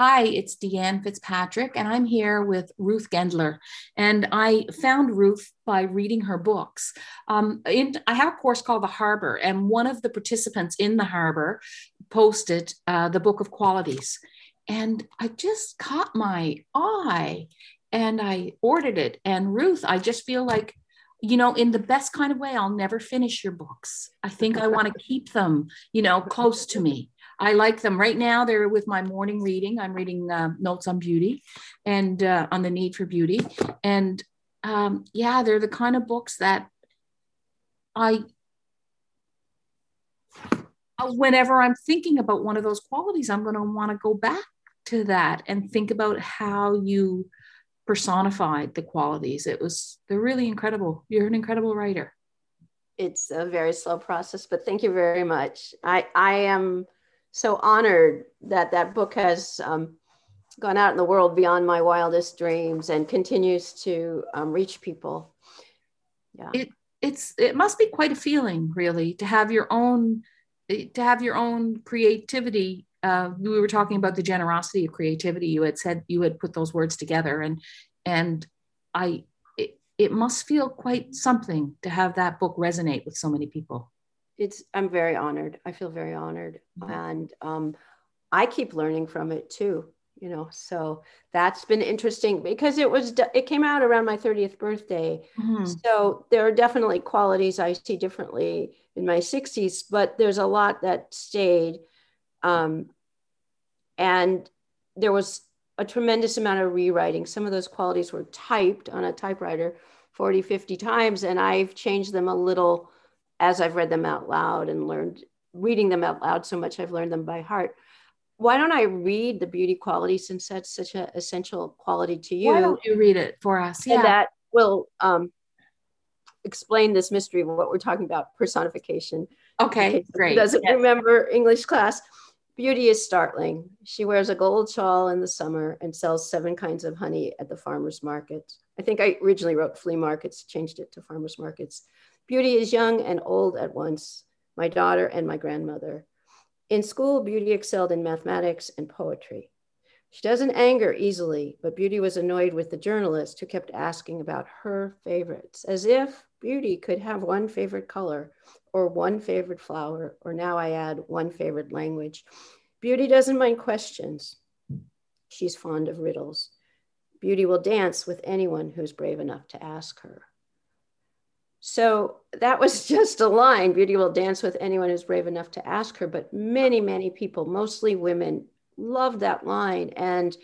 Hi, it's Deanne Fitzpatrick, and I'm here with Ruth Gendler. And I found Ruth by reading her books. Um, in, I have a course called The Harbor, and one of the participants in The Harbor posted uh, the Book of Qualities. And I just caught my eye and I ordered it. And Ruth, I just feel like you know, in the best kind of way, I'll never finish your books. I think I want to keep them, you know, close to me. I like them right now. They're with my morning reading. I'm reading uh, Notes on Beauty and uh, on the need for beauty. And um, yeah, they're the kind of books that I, uh, whenever I'm thinking about one of those qualities, I'm going to want to go back to that and think about how you personified the qualities. It was, they're really incredible. You're an incredible writer. It's a very slow process, but thank you very much. I, I am so honored that that book has um, gone out in the world beyond my wildest dreams and continues to um, reach people. Yeah. It, it's, it must be quite a feeling really to have your own, to have your own creativity uh, we were talking about the generosity of creativity. You had said you had put those words together, and and I it, it must feel quite something to have that book resonate with so many people. It's I'm very honored. I feel very honored, mm-hmm. and um, I keep learning from it too. You know, so that's been interesting because it was it came out around my 30th birthday. Mm-hmm. So there are definitely qualities I see differently in my 60s, but there's a lot that stayed. Um, and there was a tremendous amount of rewriting. Some of those qualities were typed on a typewriter 40, 50 times, and I've changed them a little as I've read them out loud and learned reading them out loud so much I've learned them by heart. Why don't I read the beauty quality since that's such an essential quality to you? Why don't you read it for us? Yeah. And that will um, explain this mystery of what we're talking about personification. Okay, great. Doesn't yes. remember English class. Beauty is startling. She wears a gold shawl in the summer and sells seven kinds of honey at the farmers market. I think I originally wrote flea markets, changed it to farmers markets. Beauty is young and old at once, my daughter and my grandmother. In school, Beauty excelled in mathematics and poetry. She doesn't anger easily, but Beauty was annoyed with the journalist who kept asking about her favorites, as if Beauty could have one favorite color or one favorite flower, or now I add one favorite language. Beauty doesn't mind questions. She's fond of riddles. Beauty will dance with anyone who's brave enough to ask her. So that was just a line. Beauty will dance with anyone who's brave enough to ask her. But many, many people, mostly women, love that line. And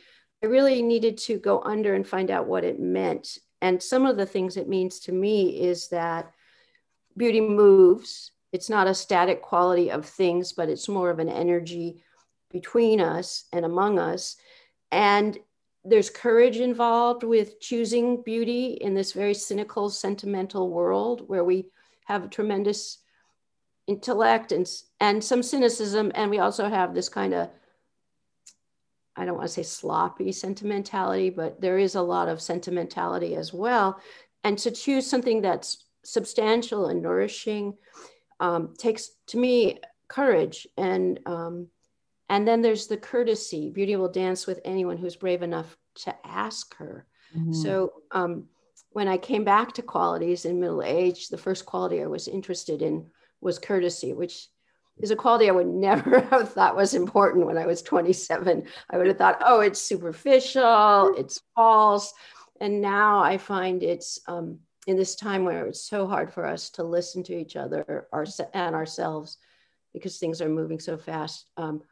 I really needed to go under and find out what it meant. And some of the things it means to me is that beauty moves. It's not a static quality of things, but it's more of an energy between us and among us. And there's courage involved with choosing beauty in this very cynical, sentimental world where we have a tremendous intellect and, and some cynicism. And we also have this kind of, I don't want to say sloppy sentimentality, but there is a lot of sentimentality as well. And to choose something that's substantial and nourishing um, takes to me courage and um, and then there's the courtesy beauty will dance with anyone who's brave enough to ask her. Mm-hmm. so um, when i came back to qualities in middle age the first quality i was interested in was courtesy which is a quality i would never have thought was important when i was 27 i would have thought oh it's superficial it's false. And now i find it's um, in this time where it's so hard for us to listen to each other our, and ourselves because things are moving so fast, um,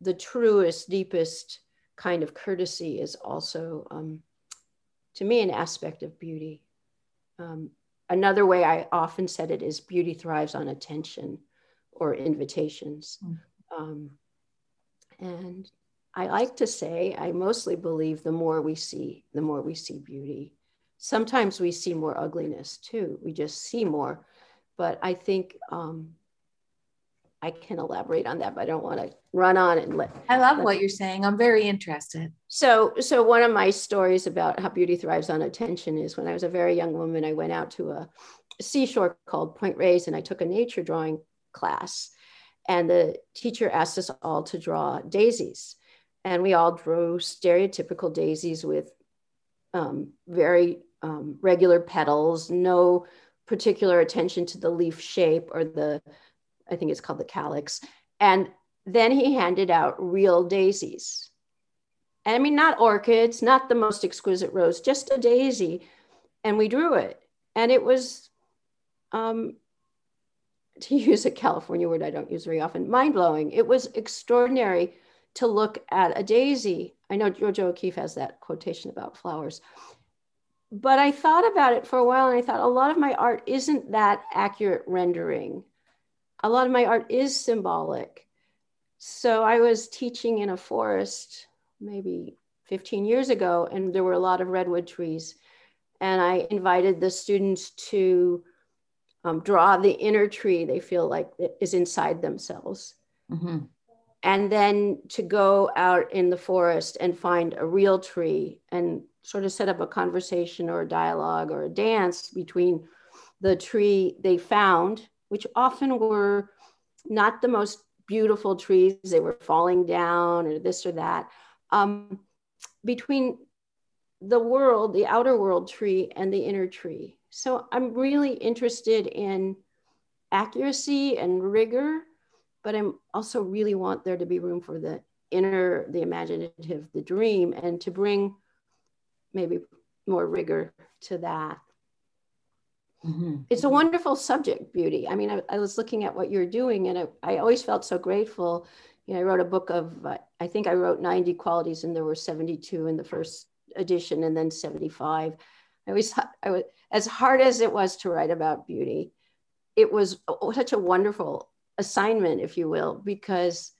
the truest, deepest kind of courtesy is also, um, to me, an aspect of beauty. Um, another way I often said it is beauty thrives on attention or invitations. Mm. and I like to say, I mostly believe the more we see, the more we see beauty sometimes we see more ugliness too. We just see more. But I think um, I can elaborate on that, but I don't want to run on and let. I love let, what you're saying. I'm very interested. So, so one of my stories about how beauty thrives on attention is when I was a very young woman, I went out to a seashore called Point Reyes, and I took a nature drawing class, and the teacher asked us all to draw daisies. and we all drew stereotypical daisies with um, very um, regular petals, no particular attention to the leaf shape or the, I think it's called the calyx. And then he handed out real daisies. And I mean, not orchids, not the most exquisite rose, just a daisy. And we drew it. And it was, um, to use a California word I don't use very often, mind blowing. It was extraordinary to look at a daisy. I know Georgia O'Keeffe has that quotation about flowers. But I thought about it for a while and I thought a lot of my art isn't that accurate rendering. A lot of my art is symbolic. So I was teaching in a forest maybe 15 years ago, and there were a lot of redwood trees. And I invited the students to um, draw the inner tree they feel like is inside themselves. Mm-hmm. And then to go out in the forest and find a real tree and sort of set up a conversation or a dialogue or a dance between the tree they found, which often were not the most beautiful trees, they were falling down or this or that, um, between the world, the outer world tree, and the inner tree. So I'm really interested in accuracy and rigor, but I'm also really want there to be room for the inner, the imaginative, the dream, and to bring maybe more rigor to that. Mm-hmm. It's a wonderful subject, beauty. I mean, I, I, was looking at what you're doing, and I, I always felt so grateful. You know, I wrote a book of, uh, I think I wrote 90 qualities, and there were 72 in the first edition, and then 75. I always thought I was as hard as it was to write about beauty. It was such a wonderful assignment, if you will, because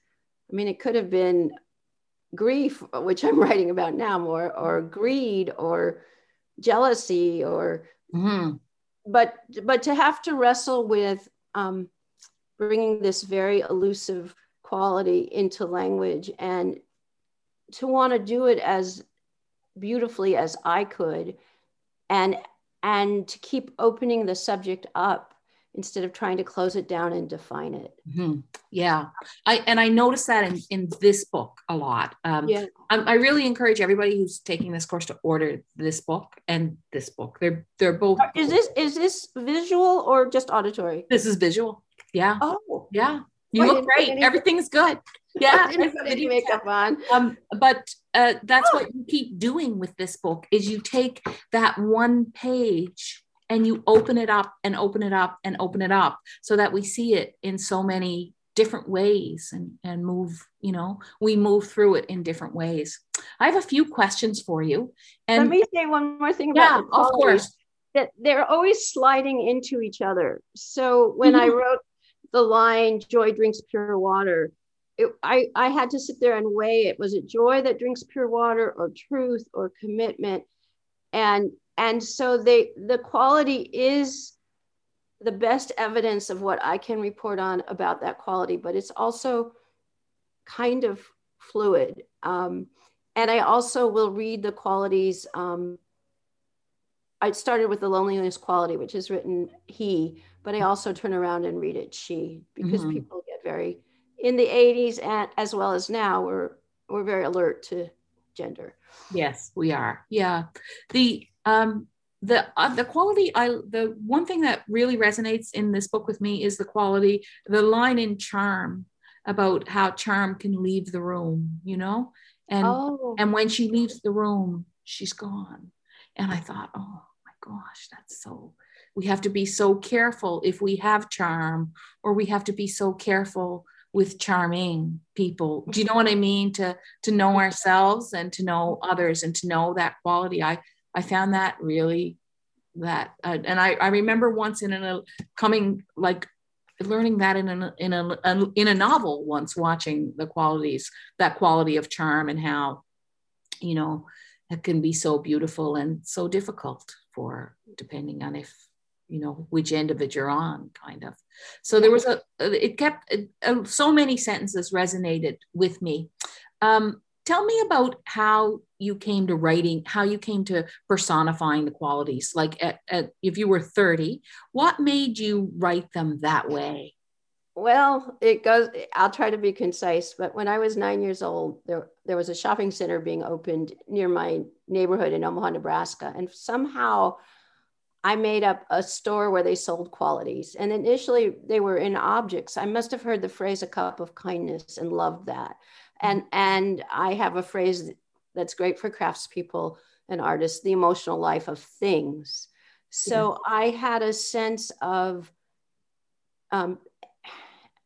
I mean, it could have been grief, which I'm writing about now more, or greed, or jealousy, or mm-hmm. But but to have to wrestle with um, bringing this very elusive quality into language and to want to do it as beautifully as I could, and and to keep opening the subject up instead of trying to close it down and define it. Mm-hmm. Yeah, I and I noticed that in in this book a lot. Um, yeah, I, I, really encourage everybody who's taking this course to order this book and this book. They're they're both. Is this is this visual or just auditory? This is visual. Yeah. Oh, yeah. You look great. Everything's good. Yeah. makeup on. Um, but uh, that's oh. what you keep doing with this book is you take that one page and you open it up and open it up and open it up so that we see it in so many different ways and, and move, you know, we move through it in different ways. I have a few questions for you. And let me say one more thing about yeah, of course. That they're always sliding into each other. So when mm-hmm. I wrote the line "Joy drinks pure water," it, I I had to sit there and weigh it. Was it joy that drinks pure water, or truth, or commitment? And and so they the quality is the best evidence of what I can report on about that quality, but it's also kind of fluid. Um, and I also will read the qualities. Um, I started with the loneliness quality, which is written he, but I also turn around and read it she because mm-hmm. people get very in the 80s and as well as now we're we're very alert to gender. Yes, we are. Yeah. The um, the uh, the quality I the one thing that really resonates in this book with me is the quality the line in charm about how charm can leave the room you know? And oh. and when she leaves the room she's gone. And I thought oh my gosh that's so we have to be so careful if we have charm or we have to be so careful with charming people. Do you know what i mean? To to know ourselves and to know others and to know that quality. I I found that really that uh, and I, I remember once in a coming like learning that in a, in a, a in a novel once watching the qualities that quality of charm and how you know it can be so beautiful and so difficult for depending on if you know which end of it you're on kind of. So there was a it kept uh, so many sentences resonated with me. Um, tell me about how you came to writing how you came to personifying the qualities like at, at, if you were 30 what made you write them that way Well, it goes, I'll try to be concise, but when I was nine years old, there, there was a shopping center being opened near my neighborhood in Omaha, Nebraska. And somehow I made up a store where they sold qualities. And initially they were in objects. I must have heard the phrase a cup of kindness and loved that. And, and I have a phrase that's great for craftspeople and artists, the emotional life of things. So yeah. I had a sense of um,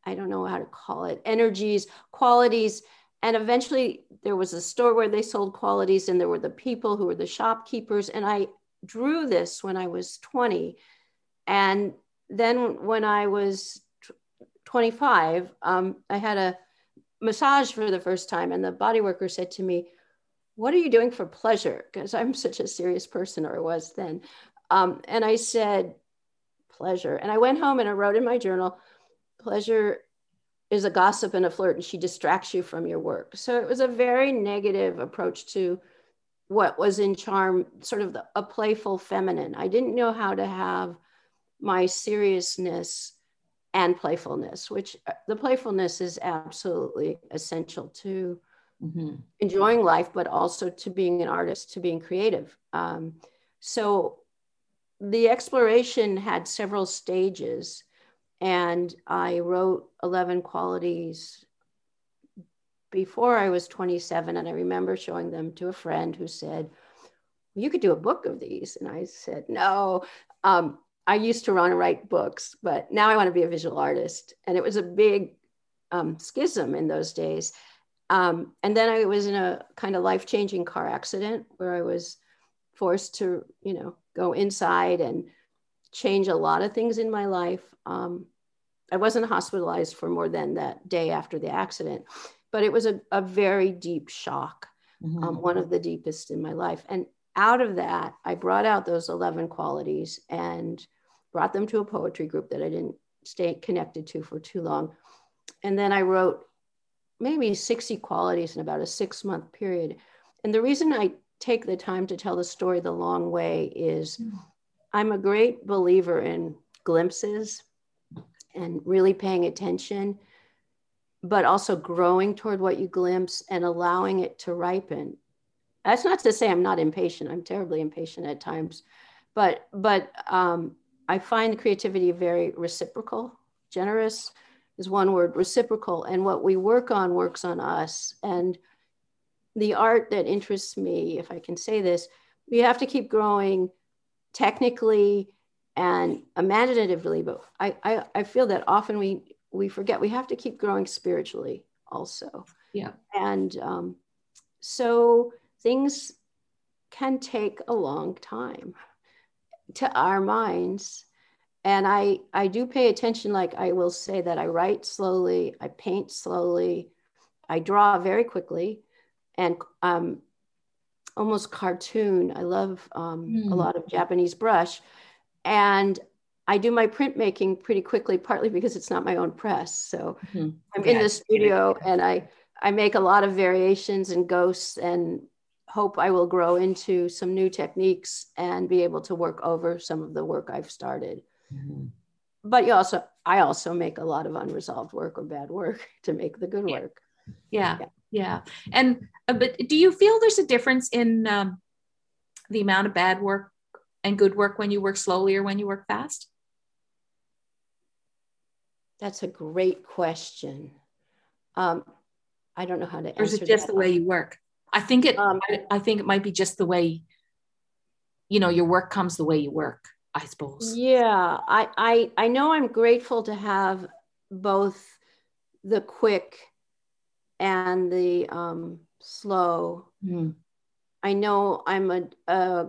I don't know how to call it, energies, qualities. And eventually there was a store where they sold qualities, and there were the people who were the shopkeepers. And I drew this when I was 20. And then when I was 25, um, I had a massage for the first time, and the body worker said to me, What are you doing for pleasure? Because I'm such a serious person, or was then. Um, and I said, Pleasure. And I went home and I wrote in my journal, pleasure is a gossip and a flirt and she distracts you from your work so it was a very negative approach to what was in charm sort of the, a playful feminine i didn't know how to have my seriousness and playfulness which uh, the playfulness is absolutely essential to mm-hmm. enjoying life but also to being an artist to being creative um, so the exploration had several stages and I wrote 11 qualities before I was 27. And I remember showing them to a friend who said, You could do a book of these. And I said, No. Um, I used to want to write books, but now I want to be a visual artist. And it was a big um, schism in those days. Um, and then I was in a kind of life changing car accident where I was forced to, you know, go inside and change a lot of things in my life. Um, I wasn't hospitalized for more than that day after the accident, but it was a, a very deep shock, mm-hmm. um, one of the deepest in my life. And out of that, I brought out those 11 qualities and brought them to a poetry group that I didn't stay connected to for too long. And then I wrote maybe 60 qualities in about a six month period. And the reason I take the time to tell the story the long way is mm. I'm a great believer in glimpses and really paying attention, but also growing toward what you glimpse and allowing it to ripen. That's not to say I'm not impatient. I'm terribly impatient at times, but but um, I find creativity very reciprocal. Generous is one word, reciprocal, and what we work on works on us. And the art that interests me, if I can say this, we have to keep growing technically and imaginatively. But I, I i feel that often we we forget we have to keep growing spiritually also. Yeah. And um, so things can take a long time to our minds and i i do pay attention like i will say that i write slowly i paint slowly i draw very quickly and um, almost cartoon i love um, mm. a hmm. lot of japanese brush and I do my printmaking pretty quickly, partly because it's not my own press. So mm-hmm. I'm in the studio and I I make a lot of variations and ghosts and hope I will grow into some new techniques and be able to work over some of the work I've started. Mm-hmm. But you also I also make a lot of unresolved work or bad work to make the good work. Yeah. Yeah. yeah. And uh, but do you feel there's a difference in um, the amount of bad work and good work when you work slowly or when you work fast? That's a great question. Um, I don't know how to answer. Or is it just that. the way you work? I think it. Um, I think it might be just the way. You know, your work comes the way you work. I suppose. Yeah, I I I know I'm grateful to have both the quick and the um, slow. Mm. I know I'm a, a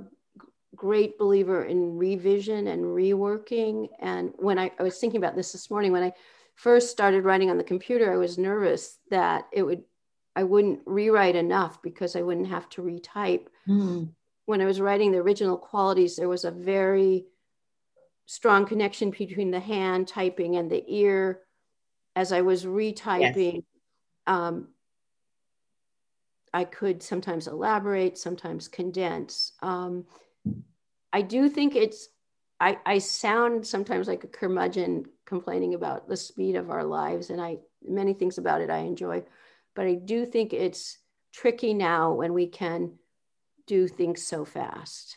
great believer in revision and reworking. And when I, I, was thinking about this this morning, when I first started writing on the computer, I was nervous that it would, I wouldn't rewrite enough because I wouldn't have to retype. Mm. When I was writing the original qualities, there was a very strong connection between the hand typing and the ear. As I was retyping, yes. um, I could sometimes elaborate, sometimes condense. Um, I do think it's I, I sound sometimes like a curmudgeon complaining about the speed of our lives, and I many things about it I enjoy, but I do think it's tricky now when we can do things so fast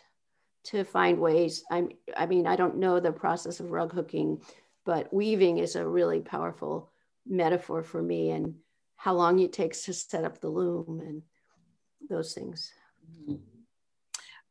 to find ways. I'm, I mean, I don't know the process of rug hooking, but weaving is a really powerful metaphor for me and how long it takes to set up the loom and those things.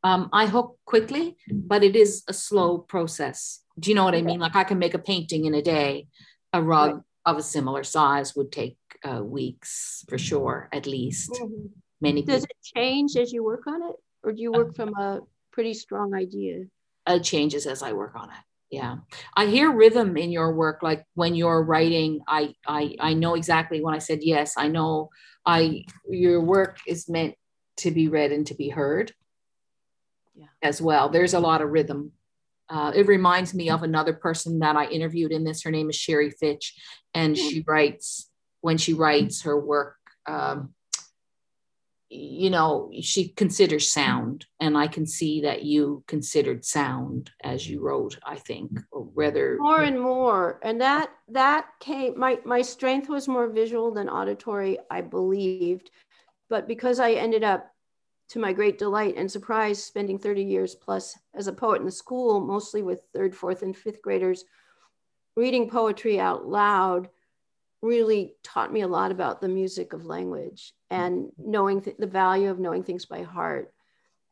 Um, I hook quickly, but it is a slow process. Do you know what I mean? Like I can make a painting in a day. A rug right. Of a similar size would take uh, weeks for sure, at least. Mm-hmm. Many. Does people. it change as you work on it, or do you work from a pretty strong idea? It changes as I work on it yeah i hear rhythm in your work like when you're writing i i i know exactly when i said yes i know i your work is meant to be read and to be heard yeah. as well there's a lot of rhythm uh, it reminds me of another person that i interviewed in this. Her name is Sheree Fitch and she writes when she writes her work um, you know she considers sound and i can see that you considered sound as you wrote i think or whether more and more and that that came my my strength was more visual than auditory i believed but because i ended up to my great delight and surprise spending 30 years plus as a poet in the school mostly with third fourth and fifth graders reading poetry out loud really taught me a lot about the music of language and knowing th- the value of knowing things by heart.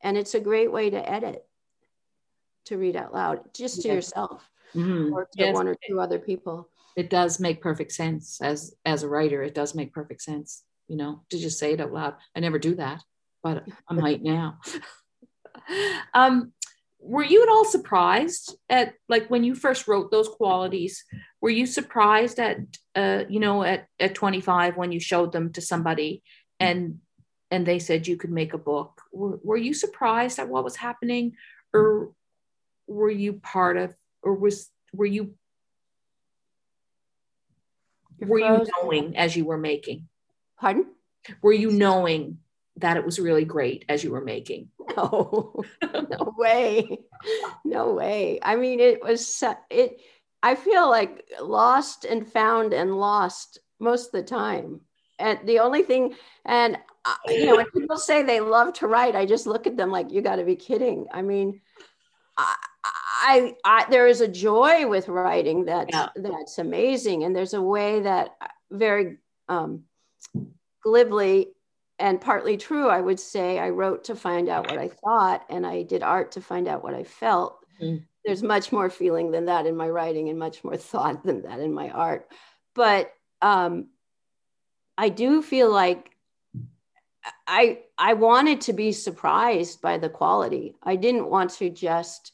And it's a great way to edit, to read out loud, just to yes. yourself mm-hmm. or to yes. one or two other people. It does make perfect sense as as a writer. It does make perfect sense, you know, to just say it out loud. I never do that, but I might now. um, were you at all surprised at like when you first wrote those qualities were you surprised at uh, you know at, at 25 when you showed them to somebody and and they said you could make a book? Were, were you surprised at what was happening or were you part of or was were you were you knowing as you were making? Pardon? Were you knowing that it was really great as you were making. No, no way. No way. I mean, it was, it, I feel like lost and found and lost most of the time. And the only thing, and uh, you know, when people say they love to write, I just look at them like, you got to be kidding. I mean, I, I, I, there is a joy with writing that yeah. that's amazing, and there's a way that very um, glibly and partly true, I would say I wrote to find out what I thought, and I did art to find out what I felt. Mm. There's much more feeling than that in my writing, and much more thought than that in my art. But um, I do feel like I I wanted to be surprised by the quality. I didn't want to just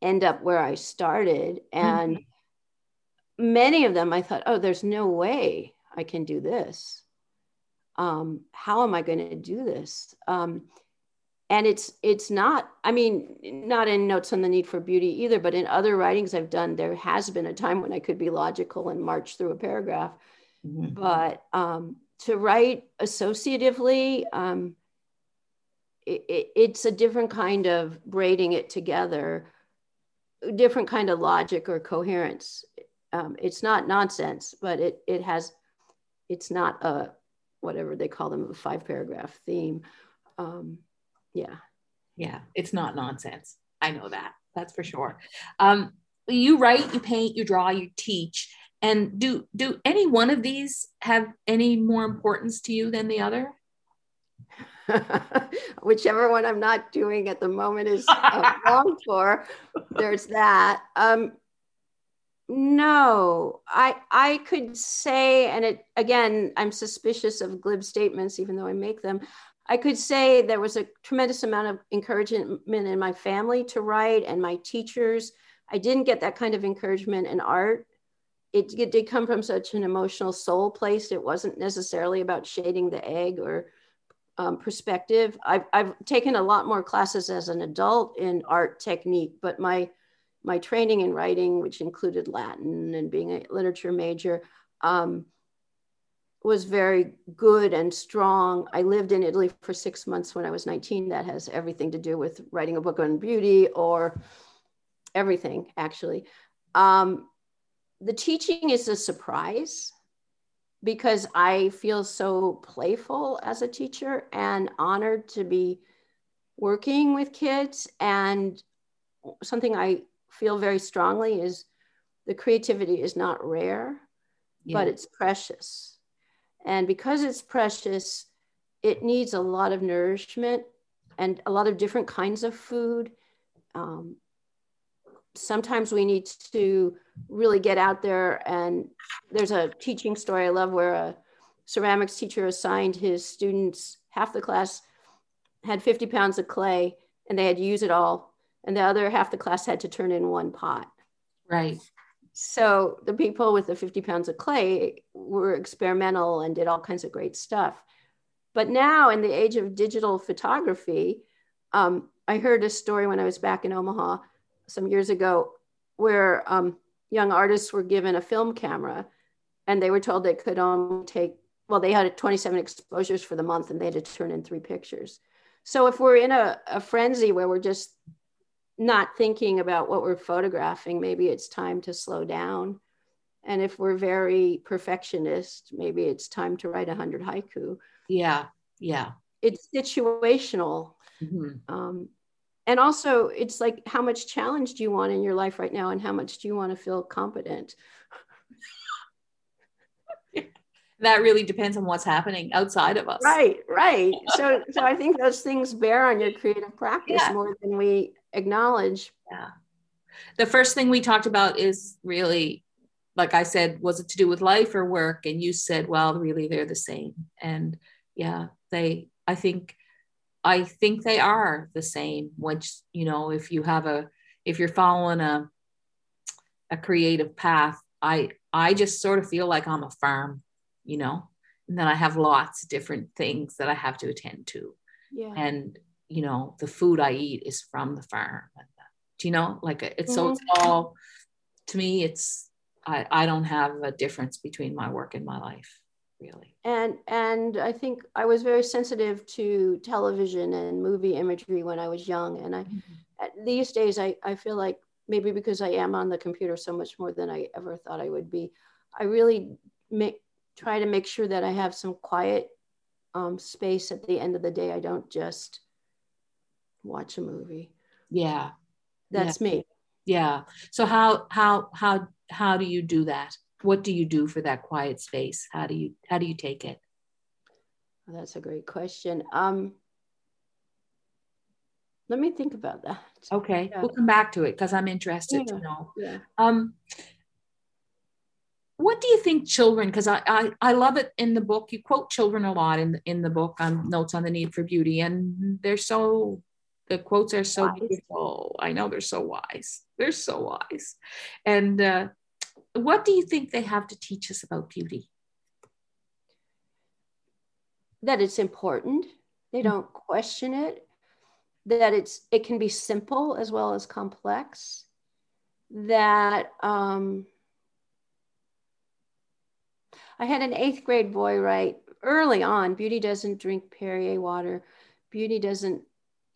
end up where I started, and mm-hmm. many of them I thought, oh, there's no way I can do this um, how am I going to do this? Um, and it's it's not i mean not in notes on the need for beauty either but in other writings i've done there has been a time when i could be logical and march through a paragraph mm-hmm. but um, to write associatively um, it, it, it's a different kind of braiding it together different kind of logic or coherence um, it's not nonsense but it, it has it's not a whatever they call them, a five paragraph theme. Um, yeah. Yeah, it's not nonsense. I know that. That's for sure. Um, you write, you paint, you draw, you teach. And do do any one of these have any more importance to you than the other? Whichever one I'm not doing at the moment is uh, long for. There's that. Um, no, I I could say, and it again, I'm suspicious of glib statements, even though I make them. I could say there was a tremendous amount of encouragement in my family to write and my teachers. I didn't get that kind of encouragement in art. It, it did come from such an emotional soul place. It wasn't necessarily about shading the egg or um, perspective. I've, I've taken a lot more classes as an adult in art technique, but my my training in writing, which included Latin and being a literature major, um, was very good and strong. I lived in Italy for six months when I was 19. That has everything to do with writing a book on beauty or everything, actually. Um, the teaching is a surprise because I feel so playful as a teacher and honored to be working with kids. And something I feel very strongly is the creativity is not rare, yeah. but it's precious. And because it's precious, it needs a lot of nourishment and a lot of different kinds of food. Um, sometimes we need to really get out there and there's a teaching story I love where a ceramics teacher assigned his students half the class had 50 pounds of clay and they had to use it all and the other half the class had to turn in one pot. Right. So the people with the 50 pounds of clay were experimental and did all kinds of great stuff. But now in the age of digital photography um, i heard a story when i was back in omaha some years ago where um, young artists were given a film camera and they were told they could only take well they had 27 exposures for the month and they had to turn in three pictures. So if we're in a, a frenzy where we're just not thinking about what we're photographing maybe it's time to slow down. And if we're very perfectionist maybe it's time to write 100 haiku. Yeah yeah. It's situational. Mm-hmm. um, and also it's like how much challenge do you want in your life right now and how much do you want to feel competent? That really depends on what's happening outside of us. Right right. So so i think those things bear on your creative practice yeah. more than we acknowledge yeah the first thing we talked about is really like i said was it to do with life or work and you said well really they're the same and yeah they i think I think they are the same. Which you know, if you have a, if you're following a, a creative path, I I just sort of feel like I'm a farm, you know, and then I have lots of different things that I have to attend to. Yeah. And you know, the food I eat is from the farm. Do you know, like it's mm-hmm. so it's all to me. It's I I don't have a difference between my work and my life really. And and I think I was very sensitive to television and movie imagery when I was young. And I mm-hmm. these days I, I feel like maybe because I am on the computer so much more than I ever thought I would be, I really make try to make sure that I have some quiet um, space at the end of the day. I don't just watch a movie. Yeah. That's yeah. me. Yeah. So how how how how do you do that? what do you do for that quiet space how do you how do you take it well, that's a great question um let me think about that okay yeah. we'll come back to it because i'm interested yeah. to know yeah. um what do you think children because I, I i love it in the book you quote children a lot in in the book on notes on the need for beauty and they're so the quotes are so wise. beautiful i know they're so wise they're so wise and uh what do you think they have to teach us about beauty? That it's important. They don't question it. That it's it can be simple as well as complex. That um, I had an eighth grade boy write early on beauty doesn't drink Perrier water. Beauty doesn't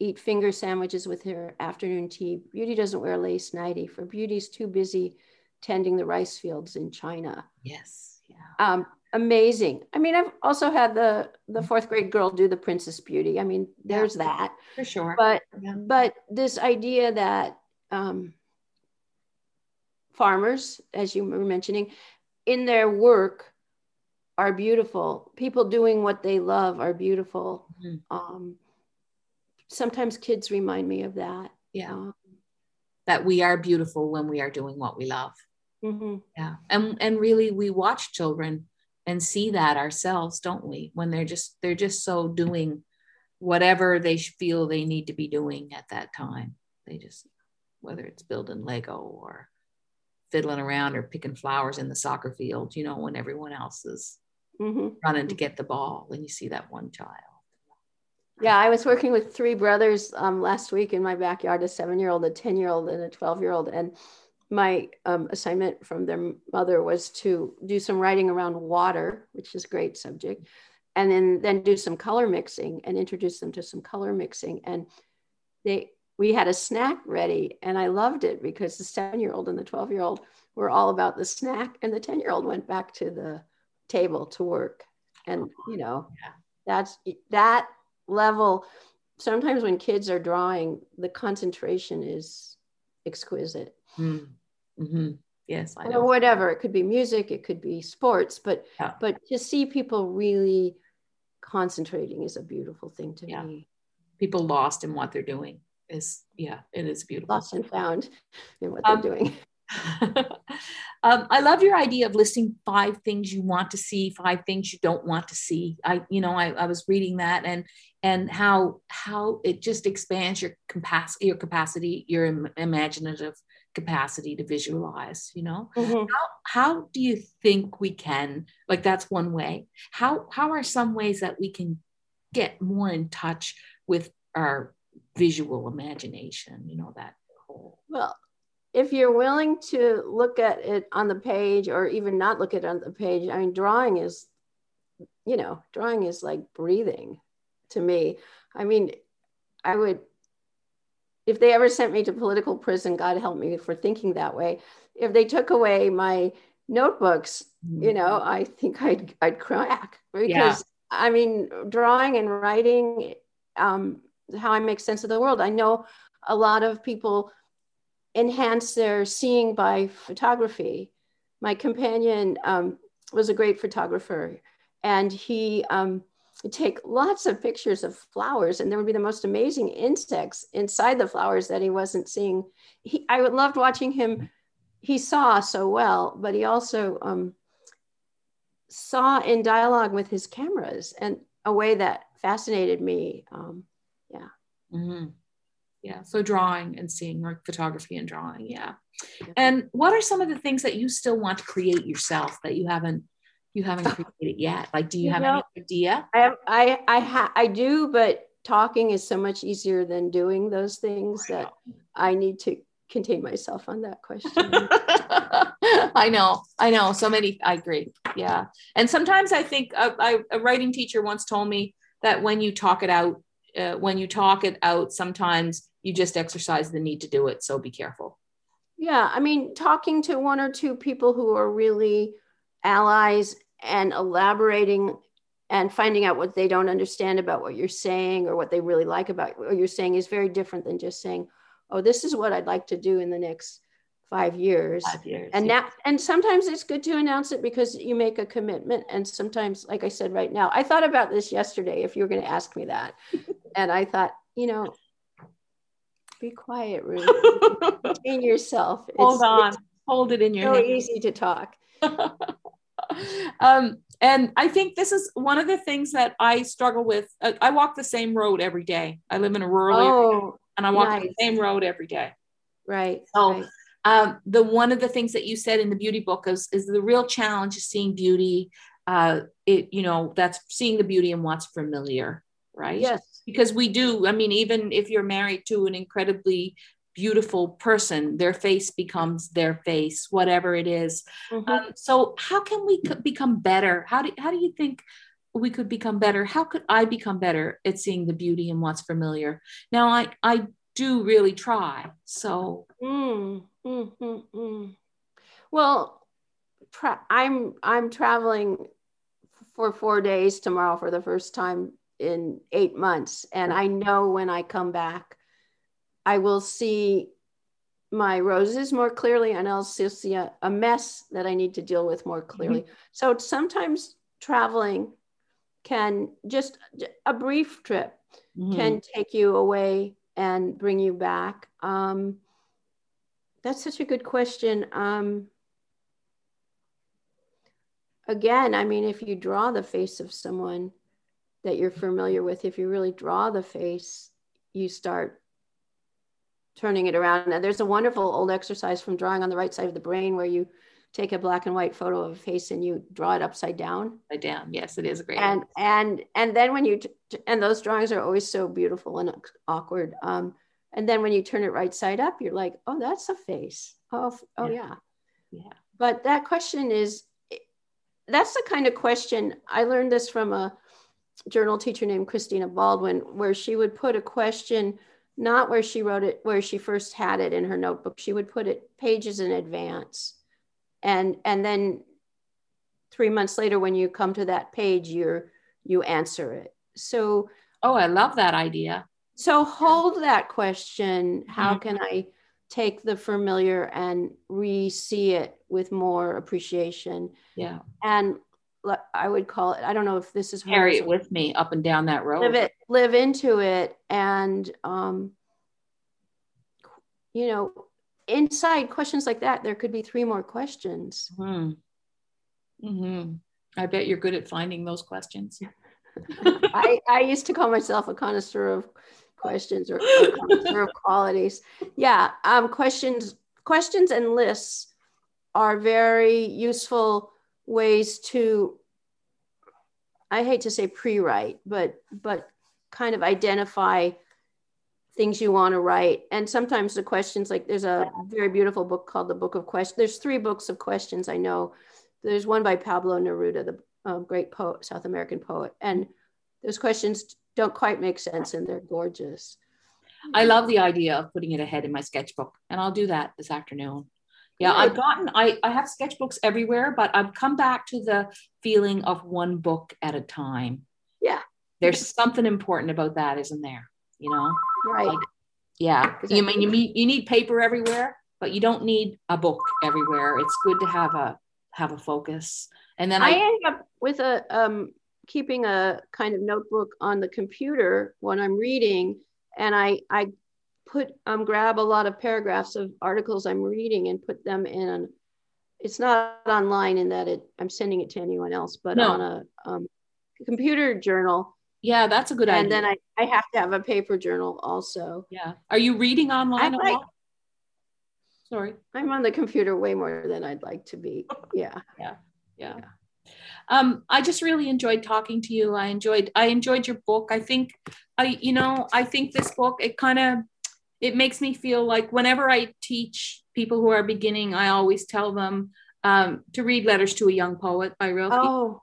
eat finger sandwiches with her afternoon tea. Beauty doesn't wear lace nightie. For beauty's too busy tending the rice fields in China. Yes. Yeah. Um, amazing. I mean, I've also had the the fourth grade girl do the Princess Beauty. I mean, there's yeah, that for sure. But yeah. but this idea that um, farmers, as you were mentioning, in their work are beautiful. People doing what they love are beautiful. Mm-hmm. Um, sometimes kids remind me of that. Yeah. Um, that we are beautiful when we are doing what we love. Mm-hmm. Yeah. And and really we watch children and see that ourselves, don't we? When they're just they're just so doing whatever they feel they need to be doing at that time. They just whether it's building Lego or fiddling around or picking flowers in the soccer field, you know, when everyone else is mm-hmm. running to get the ball and you see that one child. Yeah, I was working with three brothers um, last week in my backyard a seven year old, a 10 year old, and a 12 year old. And my um, assignment from their mother was to do some writing around water, which is a great subject, and then then do some color mixing and introduce them to some color mixing. And they we had a snack ready and I loved it because the seven year old and the 12 year old were all about the snack and the 10 year old went back to the table to work. And, you know, yeah. that's that level. Sometimes when kids are drawing, the concentration is exquisite. Mm. Mm-hmm. Yes, I know. Or whatever. It could be music, it could be sports, but yeah. but to see people really concentrating is a beautiful thing to yeah. me. People lost in what they're doing is yeah, it is beautiful. Lost and found in what they're um, doing. um, I love your idea of listing five things you want to see, five things you don't want to see. I, you know, I, I was reading that and and how how it just expands your capacity, your capacity, your imaginative capacity to visualize you know mm-hmm. how, how do you think we can like that's one way how how are some ways that we can get more in touch with our visual imagination you know that whole well if you're willing to look at it on the page or even not look at it on the page i mean drawing is you know drawing is like breathing to me i mean i would if they ever sent me to political prison, God help me for thinking that way. If they took away my notebooks, mm-hmm. you know, I think I'd I'd crack because yeah. I mean, drawing and writing, um, how I make sense of the world. I know a lot of people enhance their seeing by photography. My companion um, was a great photographer, and he um, take lots of pictures of flowers and there would be the most amazing insects inside the flowers that he wasn't seeing he, i loved watching him he saw so well but he also um, saw in dialogue with his cameras and a way that fascinated me um, yeah mm-hmm. Yeah so drawing and seeing like photography and drawing yeah and what are some of the things that you still want to create yourself that you haven't you haven't created yet? Like, do you, you have know, any idea? I have, I, I, ha- I do, but talking is so much easier than doing those things I that I need to contain myself on that question. I know, I know. So many, I agree. Yeah. And sometimes I think uh, I, a writing teacher once told me that when you talk it out, uh, when you talk it out, sometimes you just exercise the need to do it. So be careful. Yeah. I mean, talking to one or two people who are really allies and elaborating and finding out what they don't understand about what you're saying or what they really like about what you're saying is very different than just saying, oh, this is what I'd like to do in the next five years. Five years. And now, and sometimes it's good to announce it because you make a commitment. And sometimes, like I said right now, I thought about this yesterday if you were going to ask me that. and I thought, you know, be quiet, Ruth. Contain yourself. Hold it's, on. It's Hold it in your so hand. easy to talk. um, and I think this is one of the things that I struggle with. Uh, I walk the same road every day. I live in a rural oh, area and I walk nice. the same road every day. Right. So, right. Um, the one of the things that you said in the beauty book is, is the real challenge is seeing beauty. Uh, it, you know, that's seeing the beauty in what's familiar, right? Yes. Because we do. I mean, even if you're married to an incredibly beautiful person their face becomes their face whatever it is. Mm-hmm. Um, so how can we become better how do, how do you think we could become better how could i become better at seeing the beauty in what's familiar now i i do really try so mm, mm, mm, well tra- i'm i'm traveling for four days tomorrow for the first time in eight months and i know when i come back I will see my roses more clearly and I'll see a, a mess that I need to deal with more clearly. Mm-hmm. So sometimes traveling can just a brief trip mm-hmm. can take you away and bring you back. Um, that's such a good question. Um, again, I mean, if you draw the face of someone that you're familiar with, if you really draw the face, you start turning it around. Now, there's a wonderful old exercise from drawing on the right side of the brain where you take a black and white photo of a face and you draw it upside down. Upside down. Yes, it is great. And and and then when you t- and those drawings are always so beautiful and awkward. Um, and then when you turn it right side up, you're like, oh, that's a face. Oh, oh yeah. yeah. Yeah. But that question is, that's the kind of question I learned this from a journal teacher named Christina Baldwin, where she would put a question not where she wrote it, where she first had it in her notebook. She would put it pages in advance. And, and then three months later, when you come to that page, you're, you answer it. So, oh, I love that idea. So hold that question. How mm-hmm. can I take the familiar and re-see it with more appreciation? Yeah. And I would call it, I don't know if this is carry it with me up and down that road. Live it, live into it. And, um, you know, inside questions like that, there could be three more questions. Hmm. Mm-hmm. I bet you're good at finding those questions. I, I used to call myself a connoisseur of questions or, or connoisseur of qualities. Yeah, um, questions, questions and lists are very useful ways to i hate to say pre-write but but kind of identify things you want to write. And sometimes the questions like there's a very beautiful book called the book of questions. There's three books of questions i know. There's one by pablo neruda the um, great poet south american poet. And those questions don't quite make sense and they're gorgeous. I love the idea of putting it ahead in my sketchbook and i'll do that this afternoon yeah i've gotten i i have sketchbooks everywhere but i've come back to the feeling of one book at a time. Yeah. There's something important about that isn't there? You know? Right. Like, yeah. You mean you need you need paper everywhere but you don't need a book everywhere. It's good to have a have a focus. And then i, I end up with a um keeping a kind of notebook on the computer when i'm reading and i i put um, grab a lot of paragraphs of articles I'm reading and put them in. It's not online in that it I'm sending it to anyone else, but no. on a um, computer journal. Yeah, that's a good and idea. And then I, I have to have a paper journal also. Yeah. Are you reading online? Like, Sorry. I'm on the computer way more than I'd like to be. Yeah. yeah. Yeah. yeah. Um, I just really enjoyed talking to you. I enjoyed I enjoyed your book. I think I you know I think this book it kind of it makes me feel like whenever I teach people who are beginning, I always tell them um, to read Letters to a Young Poet by Rilke. Oh.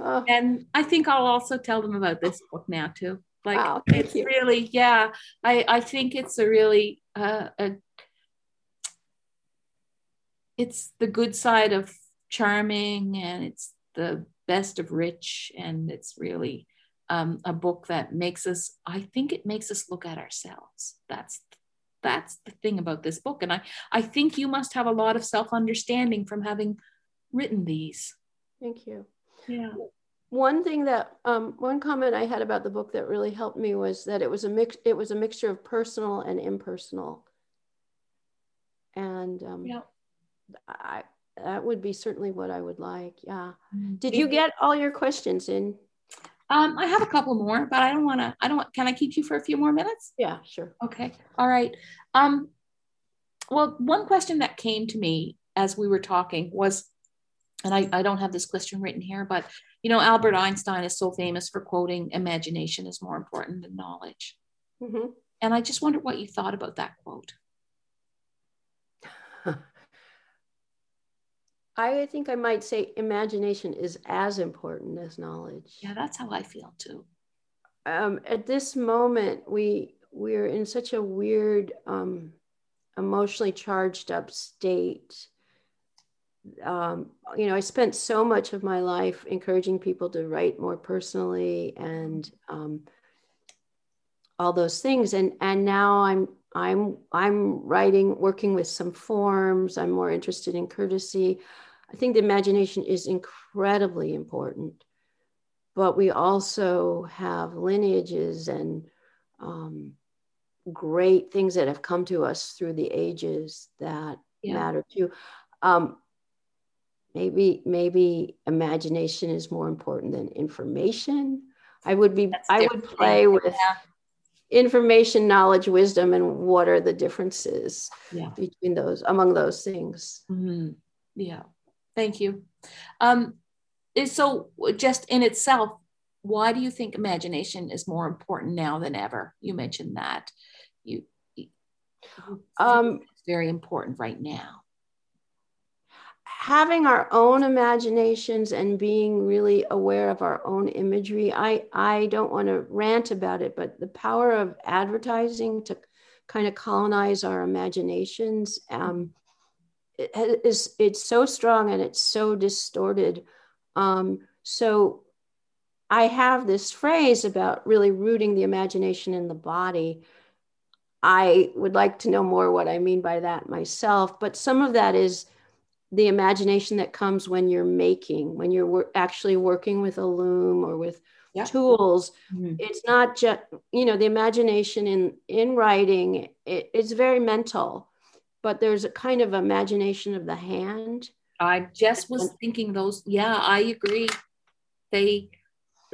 oh. And I think I'll also tell them about this book now too. Like wow, it's you. really, yeah. I I think it's a really uh, a, it's the good side of charming, and it's the best of rich, and it's really um, a book that makes us. I think it makes us look at ourselves. That's that's the thing about this book. And i i think you must have a lot of self-understanding from having written these. Thank you. Yeah. One thing that um, one comment i had about the book that really helped me was that it was a mix it was a mixture of personal and impersonal. And um, yeah. I that would be certainly what i would like. Yeah. Mm-hmm. did you get all your questions in um, I have a couple more, but I don't want to. I don't. Want, can I keep you for a few more minutes? Yeah, sure. Okay. All right. Um, well, one question that came to me as we were talking was, and I, I don't have this question written here, but you know, Albert Einstein is so famous for quoting, "Imagination is more important than knowledge." Mm-hmm. And I just wondered what you thought about that quote. I think I might say imagination is as important as knowledge. Yeah, that's how I feel too. Um, at this moment, we we're in such a weird, um, emotionally charged up state. Um, you know, I spent so much of my life encouraging people to write more personally and um, all those things, and and now I'm I'm I'm writing, working with some forms. I'm more interested in courtesy. I think the imagination is incredibly important, but we also have lineages and um, great things that have come to us through the ages that yeah. matter too. Um, maybe maybe imagination is more important than information. I would be That's I would play with yeah. information, knowledge, wisdom, and what are the differences yeah. between those among those things. Mm-hmm. Yeah. Thank you. Um, so, just in itself, why do you think imagination is more important now than ever? You mentioned that. You, you um, it's very important right now. Having our own imaginations and being really aware of our own imagery. I, I don't want to rant about it, but the power of advertising to kind of colonize our imaginations. Um, it is it's so strong and it's so distorted. Um, so I have this phrase about really rooting the imagination in the body. I would like to know more what I mean by that myself, but some of that is the imagination that comes when you're making, when you're wor- actually working with a loom or with yeah. tools. Mm-hmm. It's not just, you know, the imagination in in writing. It, it's very mental, but there's a kind of imagination of the hand. I just was thinking those. Yeah, I agree. They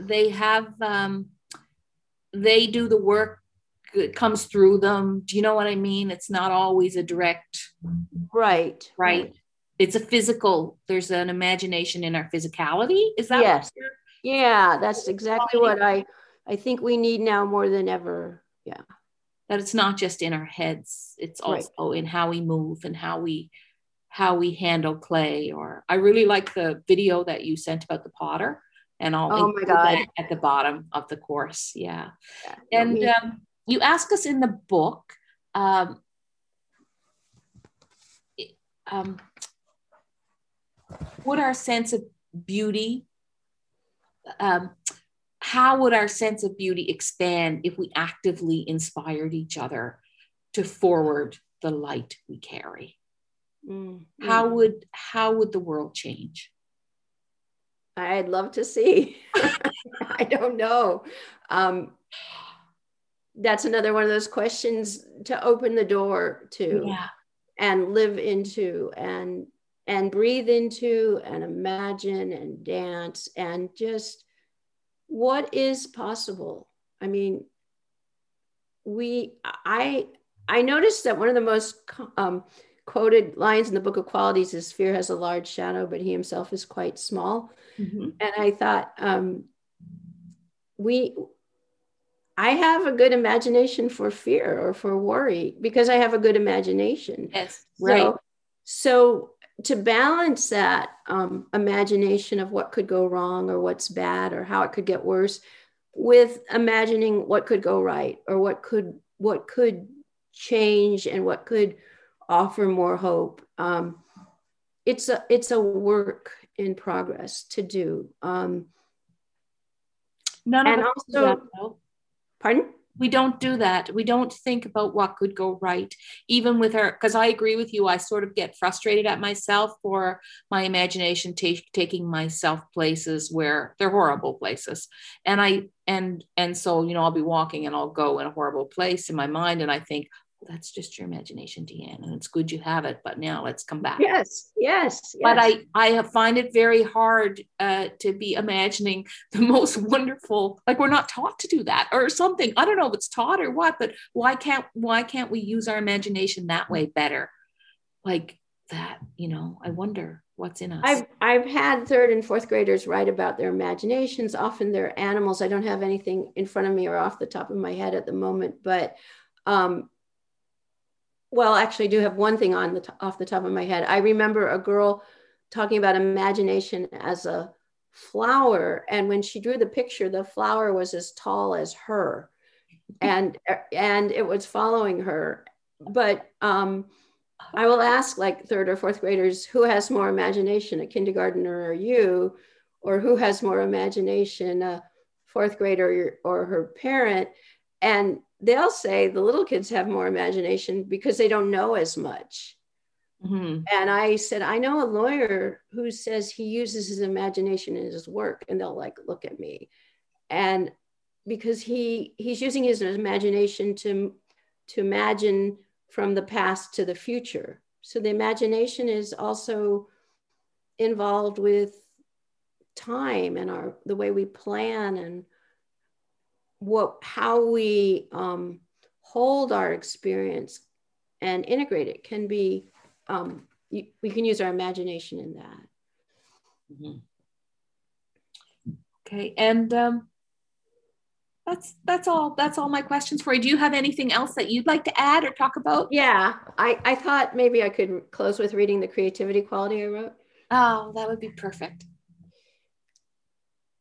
they have um, they do the work it comes through them. Do you know what i mean? It's not always a direct right. right. It's a physical there's an imagination in our physicality. Is that yes. yeah that's exactly what i i think we need now more than ever. Yeah that it's not just in our heads it's also right. in how we move and how we how we handle clay or i really like the video that you sent about the potter and i'll oh my God. at the bottom of the course yeah, yeah and um, you ask us in the book um, um, would our sense of beauty um, how would our sense of beauty expand if we actively inspired each other to forward the light we carry mm-hmm. how would how would the world change i'd love to see i don't know um, that's another one of those questions to open the door to yeah. and live into and and breathe into and imagine and dance and just what is possible i mean we i i noticed that one of the most um, quoted lines in the book of qualities is fear has a large shadow but he himself is quite small mm-hmm. and i thought um, we I have a good imagination for fear or for worry because I have a good imagination. Yes, right. So, so to balance that um, imagination of what could go wrong or what's bad or how it could get worse with imagining what could go right or what could what could change and what could offer more hope. Um, it's a it's a work in progress to do. Um, none of also, Pardon? We don't do that. We don't think about what could go right, even with our. Because I agree with you. I sort of get frustrated at myself for my imagination t- taking myself places where they're horrible places, and I and and so you know I'll be walking and I'll go in a horrible place in my mind, and I think, that's just your imagination, Deanne, and it's good you have it. But now let's come back. Yes, yes. yes. But I, I find it very hard uh, to be imagining the most wonderful. Like we're not taught to do that, or something. I don't know if it's taught or what, but why can't why can't we use our imagination that way better? Like that, you know. I wonder what's in us. I've I've had third and fourth graders write about their imaginations. Often they're animals. I don't have anything in front of me or off the top of my head at the moment, but um, well, actually, I do have one thing on the t- off the top of my head. I remember a girl talking about imagination as a flower, and when she drew the picture, the flower was as tall as her, and and it was following her. But um, I will ask like third or fourth graders, who has more imagination, a kindergartner or you, or who has more imagination, a fourth grader or, or her parent, and they'll say the little kids have more imagination because they don't know as much. Mm-hmm. And I said, I know a lawyer who says he uses his imagination in his work, and they'll like look at me, and because he he's using his imagination to to imagine from the past to the future. So the imagination is also involved with time and our the way we plan and what how we um, hold our experience and integrate it can be um, we can use our imagination in that. Mm-hmm. okay and um, that's that's all that's all my questions for you. Do you have anything else that you'd like to add or talk about? Yeah i i thought maybe i could close with reading the creativity quality i wrote. Oh that would be perfect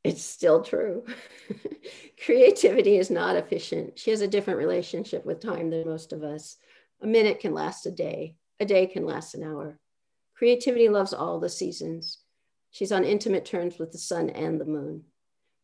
it's still true. Creativity is not efficient. She has a different relationship with time than most of us. A minute can last a day, a day can last an hour. Creativity loves all the seasons. She's on intimate terms with the sun and the moon.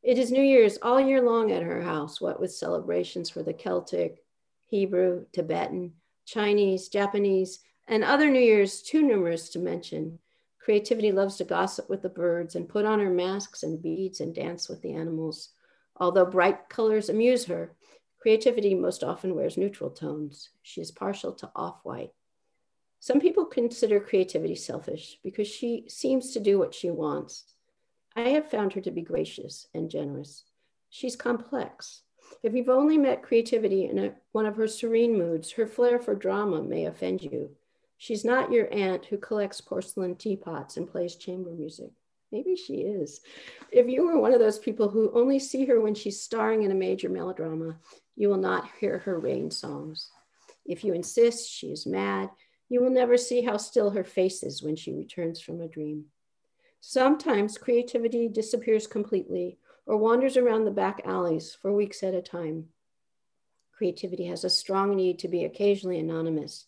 It is New Year's all year long at her house, what with celebrations for the Celtic, Hebrew, Tibetan, Chinese, Japanese, and other New Year's too numerous to mention. Creativity loves to gossip with the birds and put on her masks and beads and dance with the animals. Although bright colors amuse her, creativity most often wears neutral tones. She is partial to off white. Some people consider creativity selfish because she seems to do what she wants. I have found her to be gracious and generous. She's complex. If you've only met creativity in a, one of her serene moods, her flair for drama may offend you. She's not your aunt who collects porcelain teapots and plays chamber music. Maybe she is. If you were one of those people who only see her when she's starring in a major melodrama, you will not hear her rain songs. If you insist she is mad, you will never see how still her face is when she returns from a dream. Sometimes creativity disappears completely or wanders around the back alleys for weeks at a time. Creativity has a strong need to be occasionally anonymous.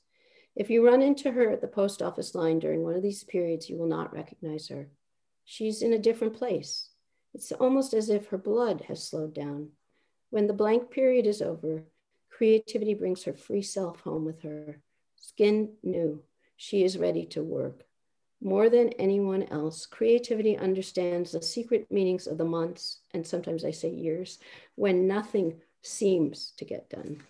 If you run into her at the post office line during one of these periods, you will not recognize her. She's in a different place. It's almost as if her blood has slowed down. When the blank period is over, creativity brings her free self home with her. Skin new, she is ready to work. More than anyone else, creativity understands the secret meanings of the months, and sometimes I say years, when nothing seems to get done.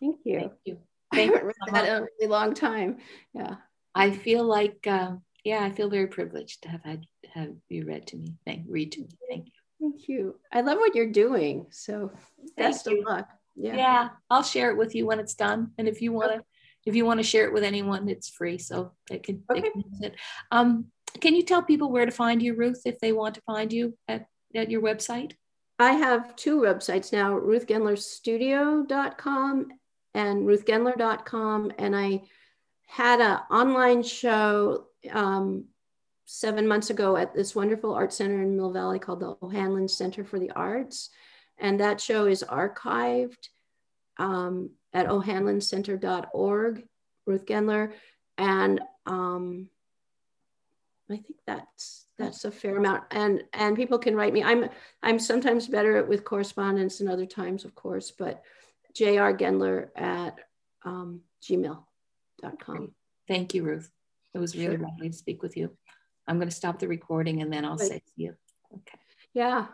Thank you. Thank you. Thank I haven't read that in a really long time. Yeah. I feel like, uh, yeah, I feel very privileged to have had have you read to me. Thank read to me. Thank you. Thank you. I love what you're doing. So best of luck. Yeah. Yeah. I'll share it with you when it's done. And if you want to if you want to share it with anyone, it's free, so they can, okay. they can use it. Um, can you tell people where to find you, Ruth, if they want to find you at, at your website? I have two websites now, ruthgendlerstudio.com and ruthgendler.com. And I had an online show um, seven months ago at this wonderful art center in Mill Valley called the O'Hanlon Center for the Arts. And that show is archived. Um, at o'hanloncenter.org, Ruth Gendler. And um, I think that's that's a fair amount. And and people can write me. I'm I'm sometimes better with correspondence and other times, of course, but jrgendler at um, gmail.com. Thank you, Ruth. It was really sure. lovely to speak with you. I'm going to stop the recording and then I'll say to you. Okay. Yeah,